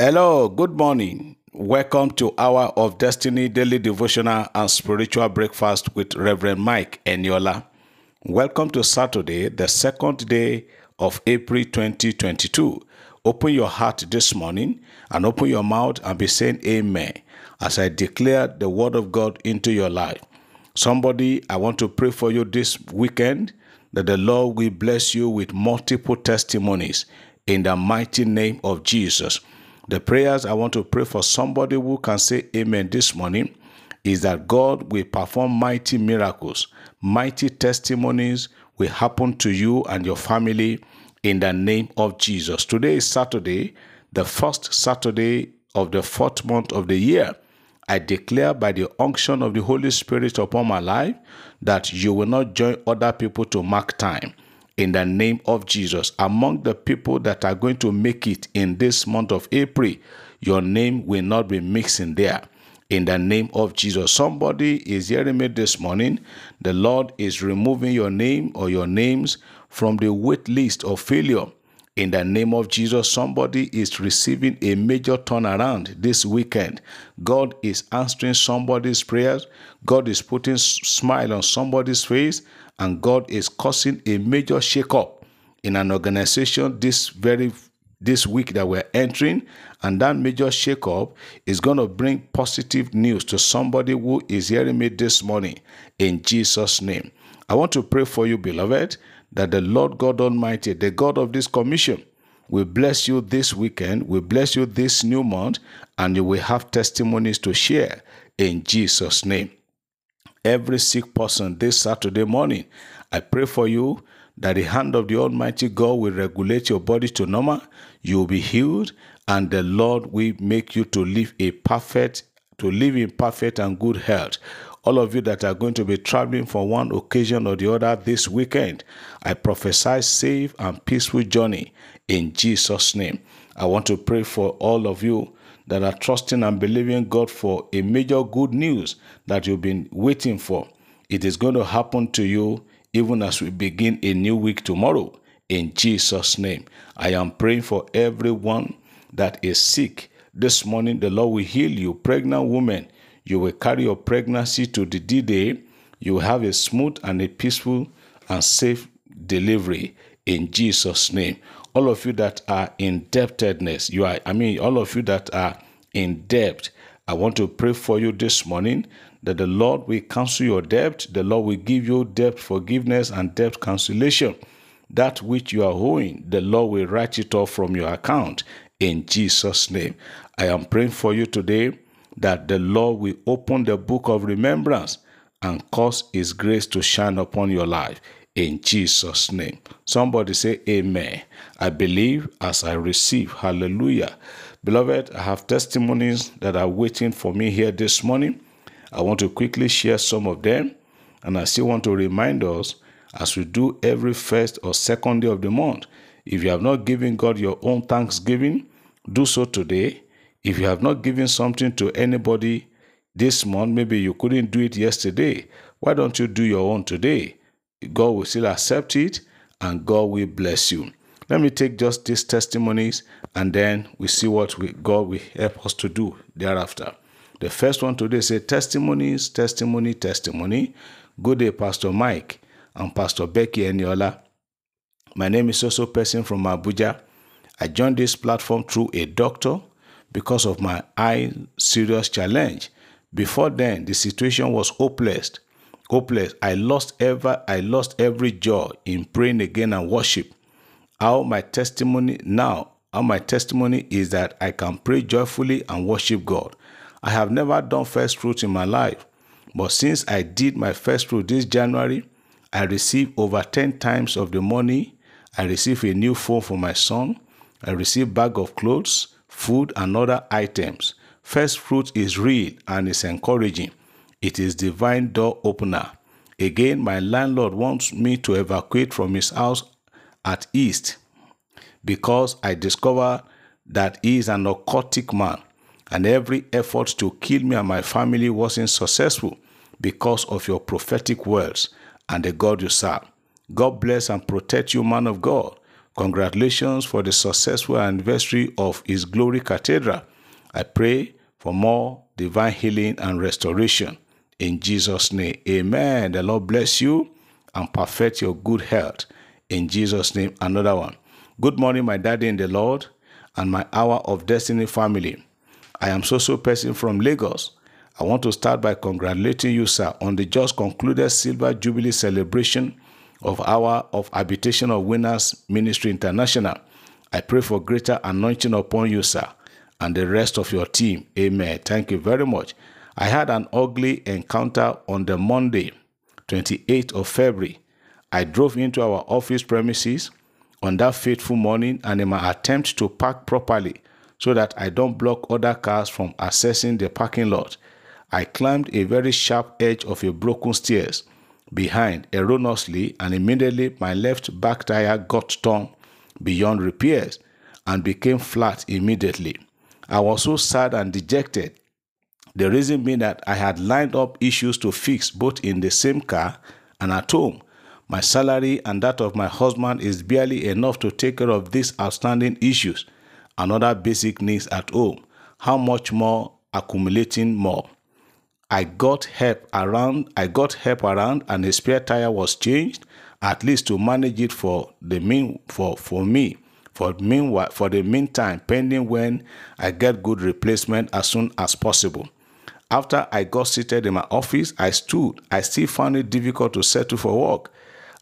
Hello, good morning. Welcome to Hour of Destiny Daily Devotional and Spiritual Breakfast with Reverend Mike Eniola. Welcome to Saturday, the second day of April 2022. Open your heart this morning and open your mouth and be saying Amen as I declare the Word of God into your life. Somebody, I want to pray for you this weekend that the Lord will bless you with multiple testimonies in the mighty name of Jesus. The prayers I want to pray for somebody who can say amen this morning is that God will perform mighty miracles, mighty testimonies will happen to you and your family in the name of Jesus. Today is Saturday, the first Saturday of the fourth month of the year. I declare by the unction of the Holy Spirit upon my life that you will not join other people to mark time. In the name of Jesus, among the people that are going to make it in this month of April, your name will not be mixing there. In the name of Jesus, somebody is hearing me this morning. The Lord is removing your name or your names from the wait list of failure in the name of Jesus, somebody is receiving a major turnaround this weekend. God is answering somebody's prayers. God is putting smile on somebody's face, and God is causing a major shakeup in an organization this very this week that we're entering, and that major shakeup is going to bring positive news to somebody who is hearing me this morning in Jesus' name. I want to pray for you, beloved, that the Lord God Almighty, the God of this commission, will bless you this weekend, will bless you this new month, and you will have testimonies to share in Jesus' name. Every sick person this Saturday morning, I pray for you that the hand of the Almighty God will regulate your body to normal, you will be healed, and the Lord will make you to live a perfect, to live in perfect and good health all of you that are going to be traveling for one occasion or the other this weekend, I prophesy safe and peaceful journey in Jesus' name. I want to pray for all of you that are trusting and believing God for a major good news that you've been waiting for. It is going to happen to you even as we begin a new week tomorrow. In Jesus' name, I am praying for everyone that is sick. This morning, the Lord will heal you, pregnant women you will carry your pregnancy to the D Day. You will have a smooth and a peaceful and safe delivery in Jesus' name. All of you that are indebtedness, you are, I mean, all of you that are in debt, I want to pray for you this morning that the Lord will cancel your debt. The Lord will give you debt forgiveness and debt cancellation. That which you are owing, the Lord will write it off from your account in Jesus' name. I am praying for you today that the Lord will open the book of remembrance and cause His grace to shine upon your life in Jesus' name. Somebody say, Amen. I believe as I receive. Hallelujah. Beloved, I have testimonies that are waiting for me here this morning. I want to quickly share some of them. And I still want to remind us, as we do every first or second day of the month, if you have not given God your own thanksgiving, do so today if you have not given something to anybody this month, maybe you couldn't do it yesterday, why don't you do your own today? God will still accept it and God will bless you. Let me take just these testimonies and then we see what we, God will help us to do thereafter. The first one today say testimonies, testimony, testimony. Good day, Pastor Mike and Pastor Becky Eniola. My name is also person from Abuja. I joined this platform through a doctor because of my eye serious challenge. Before then, the situation was hopeless. Hopeless. I lost ever I lost every joy in praying again and worship. How my testimony now, how my testimony is that I can pray joyfully and worship God. I have never done first fruit in my life, but since I did my first fruit this January, I received over 10 times of the money. I received a new phone for my son. I received bag of clothes food, and other items. First fruit is real and is encouraging. It is divine door opener. Again, my landlord wants me to evacuate from his house at East because I discover that he is an occultic man and every effort to kill me and my family wasn't successful because of your prophetic words and the God you serve. God bless and protect you, man of God. Congratulations for the successful anniversary of His Glory Cathedral. I pray for more divine healing and restoration. In Jesus' name, amen. The Lord bless you and perfect your good health. In Jesus' name, another one. Good morning, my daddy in the Lord and my hour of destiny family. I am so so person from Lagos. I want to start by congratulating you, sir, on the just concluded Silver Jubilee celebration of Hour of Habitation of Winners Ministry International. I pray for greater anointing upon you, sir, and the rest of your team. Amen. Thank you very much. I had an ugly encounter on the Monday, 28th of February. I drove into our office premises on that fateful morning and in my attempt to park properly so that I don't block other cars from accessing the parking lot, I climbed a very sharp edge of a broken stairs behind erroneously and immediately my left back tire got torn beyond repairs and became flat immediately. I was so sad and dejected. The reason being that I had lined up issues to fix both in the same car and at home. My salary and that of my husband is barely enough to take care of these outstanding issues and other basic needs at home. How much more accumulating more? I got help around. I got help around, and a spare tire was changed, at least to manage it for the mean for for me. For meanwhile, for the meantime, pending when I get good replacement as soon as possible. After I got seated in my office, I stood. I still found it difficult to settle for work.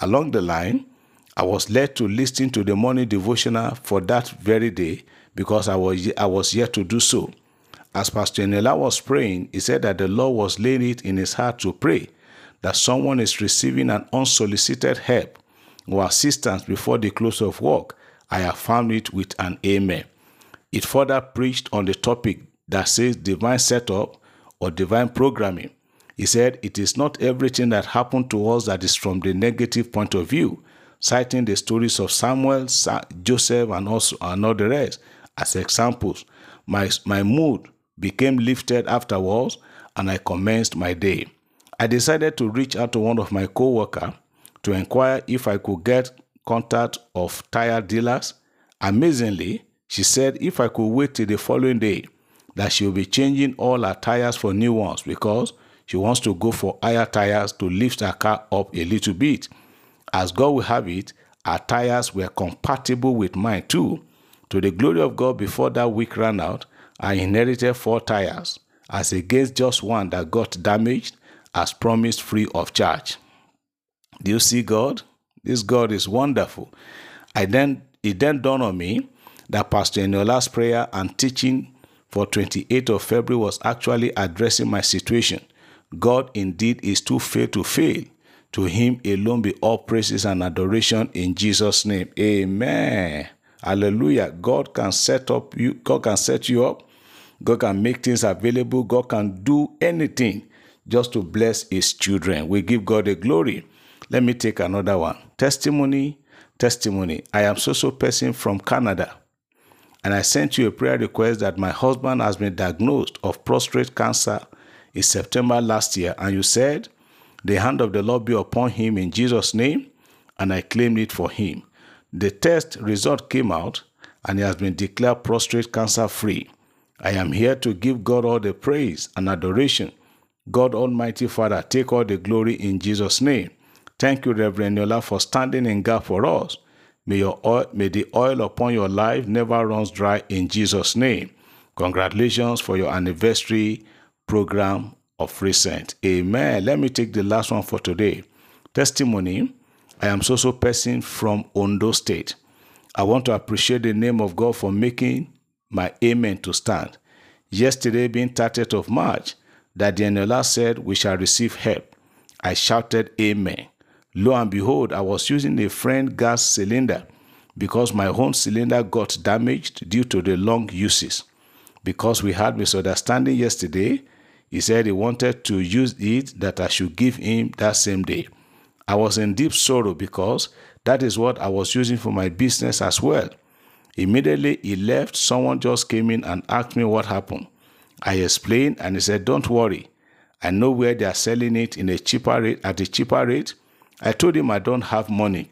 Along the line, I was led to listen to the morning devotional for that very day because I was I was yet to do so. As Pastor Eniola was praying, he said that the Lord was laying it in his heart to pray that someone is receiving an unsolicited help or assistance before the close of work. I affirmed it with an amen. It further preached on the topic that says divine setup or divine programming. He said it is not everything that happened to us that is from the negative point of view, citing the stories of Samuel, Joseph, and also and all the rest as examples. My, my mood became lifted afterwards and I commenced my day. I decided to reach out to one of my co-worker to inquire if I could get contact of tire dealers. Amazingly, she said if I could wait till the following day, that she will be changing all her tires for new ones because she wants to go for higher tires to lift her car up a little bit. As God will have it, her tires were compatible with mine too. To the glory of God, before that week ran out, I inherited four tires as against just one that got damaged as promised free of charge. Do you see God? This God is wonderful. I then it then dawned on me that Pastor Eniola's prayer and teaching for 28th of February was actually addressing my situation. God indeed is too fair to fail. To him alone be all praises and adoration in Jesus' name. Amen. Hallelujah. God can set up you, God can set you up God can make things available. God can do anything just to bless his children. We give God the glory. Let me take another one. Testimony, testimony. I am so so person from Canada. And I sent you a prayer request that my husband has been diagnosed of prostate cancer in September last year. And you said, The hand of the Lord be upon him in Jesus' name. And I claimed it for him. The test result came out and he has been declared prostate cancer free. I am here to give God all the praise and adoration. God Almighty Father, take all the glory in Jesus' name. Thank you, Reverend Eniola, for standing in gap for us. May, your oil, may the oil upon your life never runs dry in Jesus' name. Congratulations for your anniversary program of recent. Amen. Let me take the last one for today. Testimony. I am so so person from Ondo State. I want to appreciate the name of God for making my amen to stand. Yesterday, being 30th of March, that Daniela said, We shall receive help. I shouted, Amen. Lo and behold, I was using a friend gas cylinder because my own cylinder got damaged due to the long uses. Because we had misunderstanding yesterday, he said he wanted to use it that I should give him that same day. I was in deep sorrow because that is what I was using for my business as well. Immediately he left, someone just came in and asked me what happened. I explained and he said, Don't worry. I know where they are selling it in a cheaper rate at a cheaper rate. I told him I don't have money.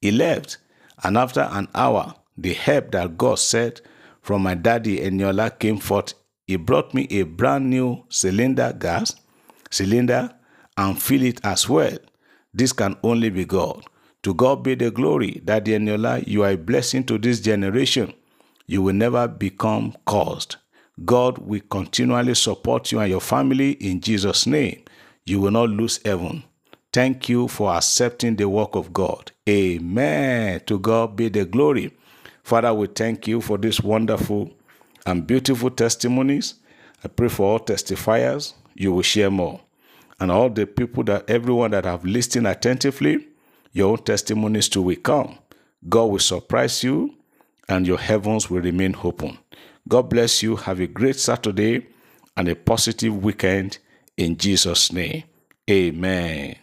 He left And after an hour, the help that God sent from my daddy Eniola came forth. He brought me a brand new cylinder gas, cylinder, and fill it as well. This can only be God. To God be the glory. Daddy Eniola, you are a blessing to this generation. You will never become cursed. God will continually support you and your family in Jesus' name. You will not lose heaven. Thank you for accepting the work of God. Amen. To God be the glory. Father, we thank you for these wonderful and beautiful testimonies. I pray for all testifiers. You will share more. And all the people that everyone that have listened attentively, your own testimonies too will come. God will surprise you and your heavens will remain open. God bless you. Have a great Saturday and a positive weekend in Jesus' name. Amen.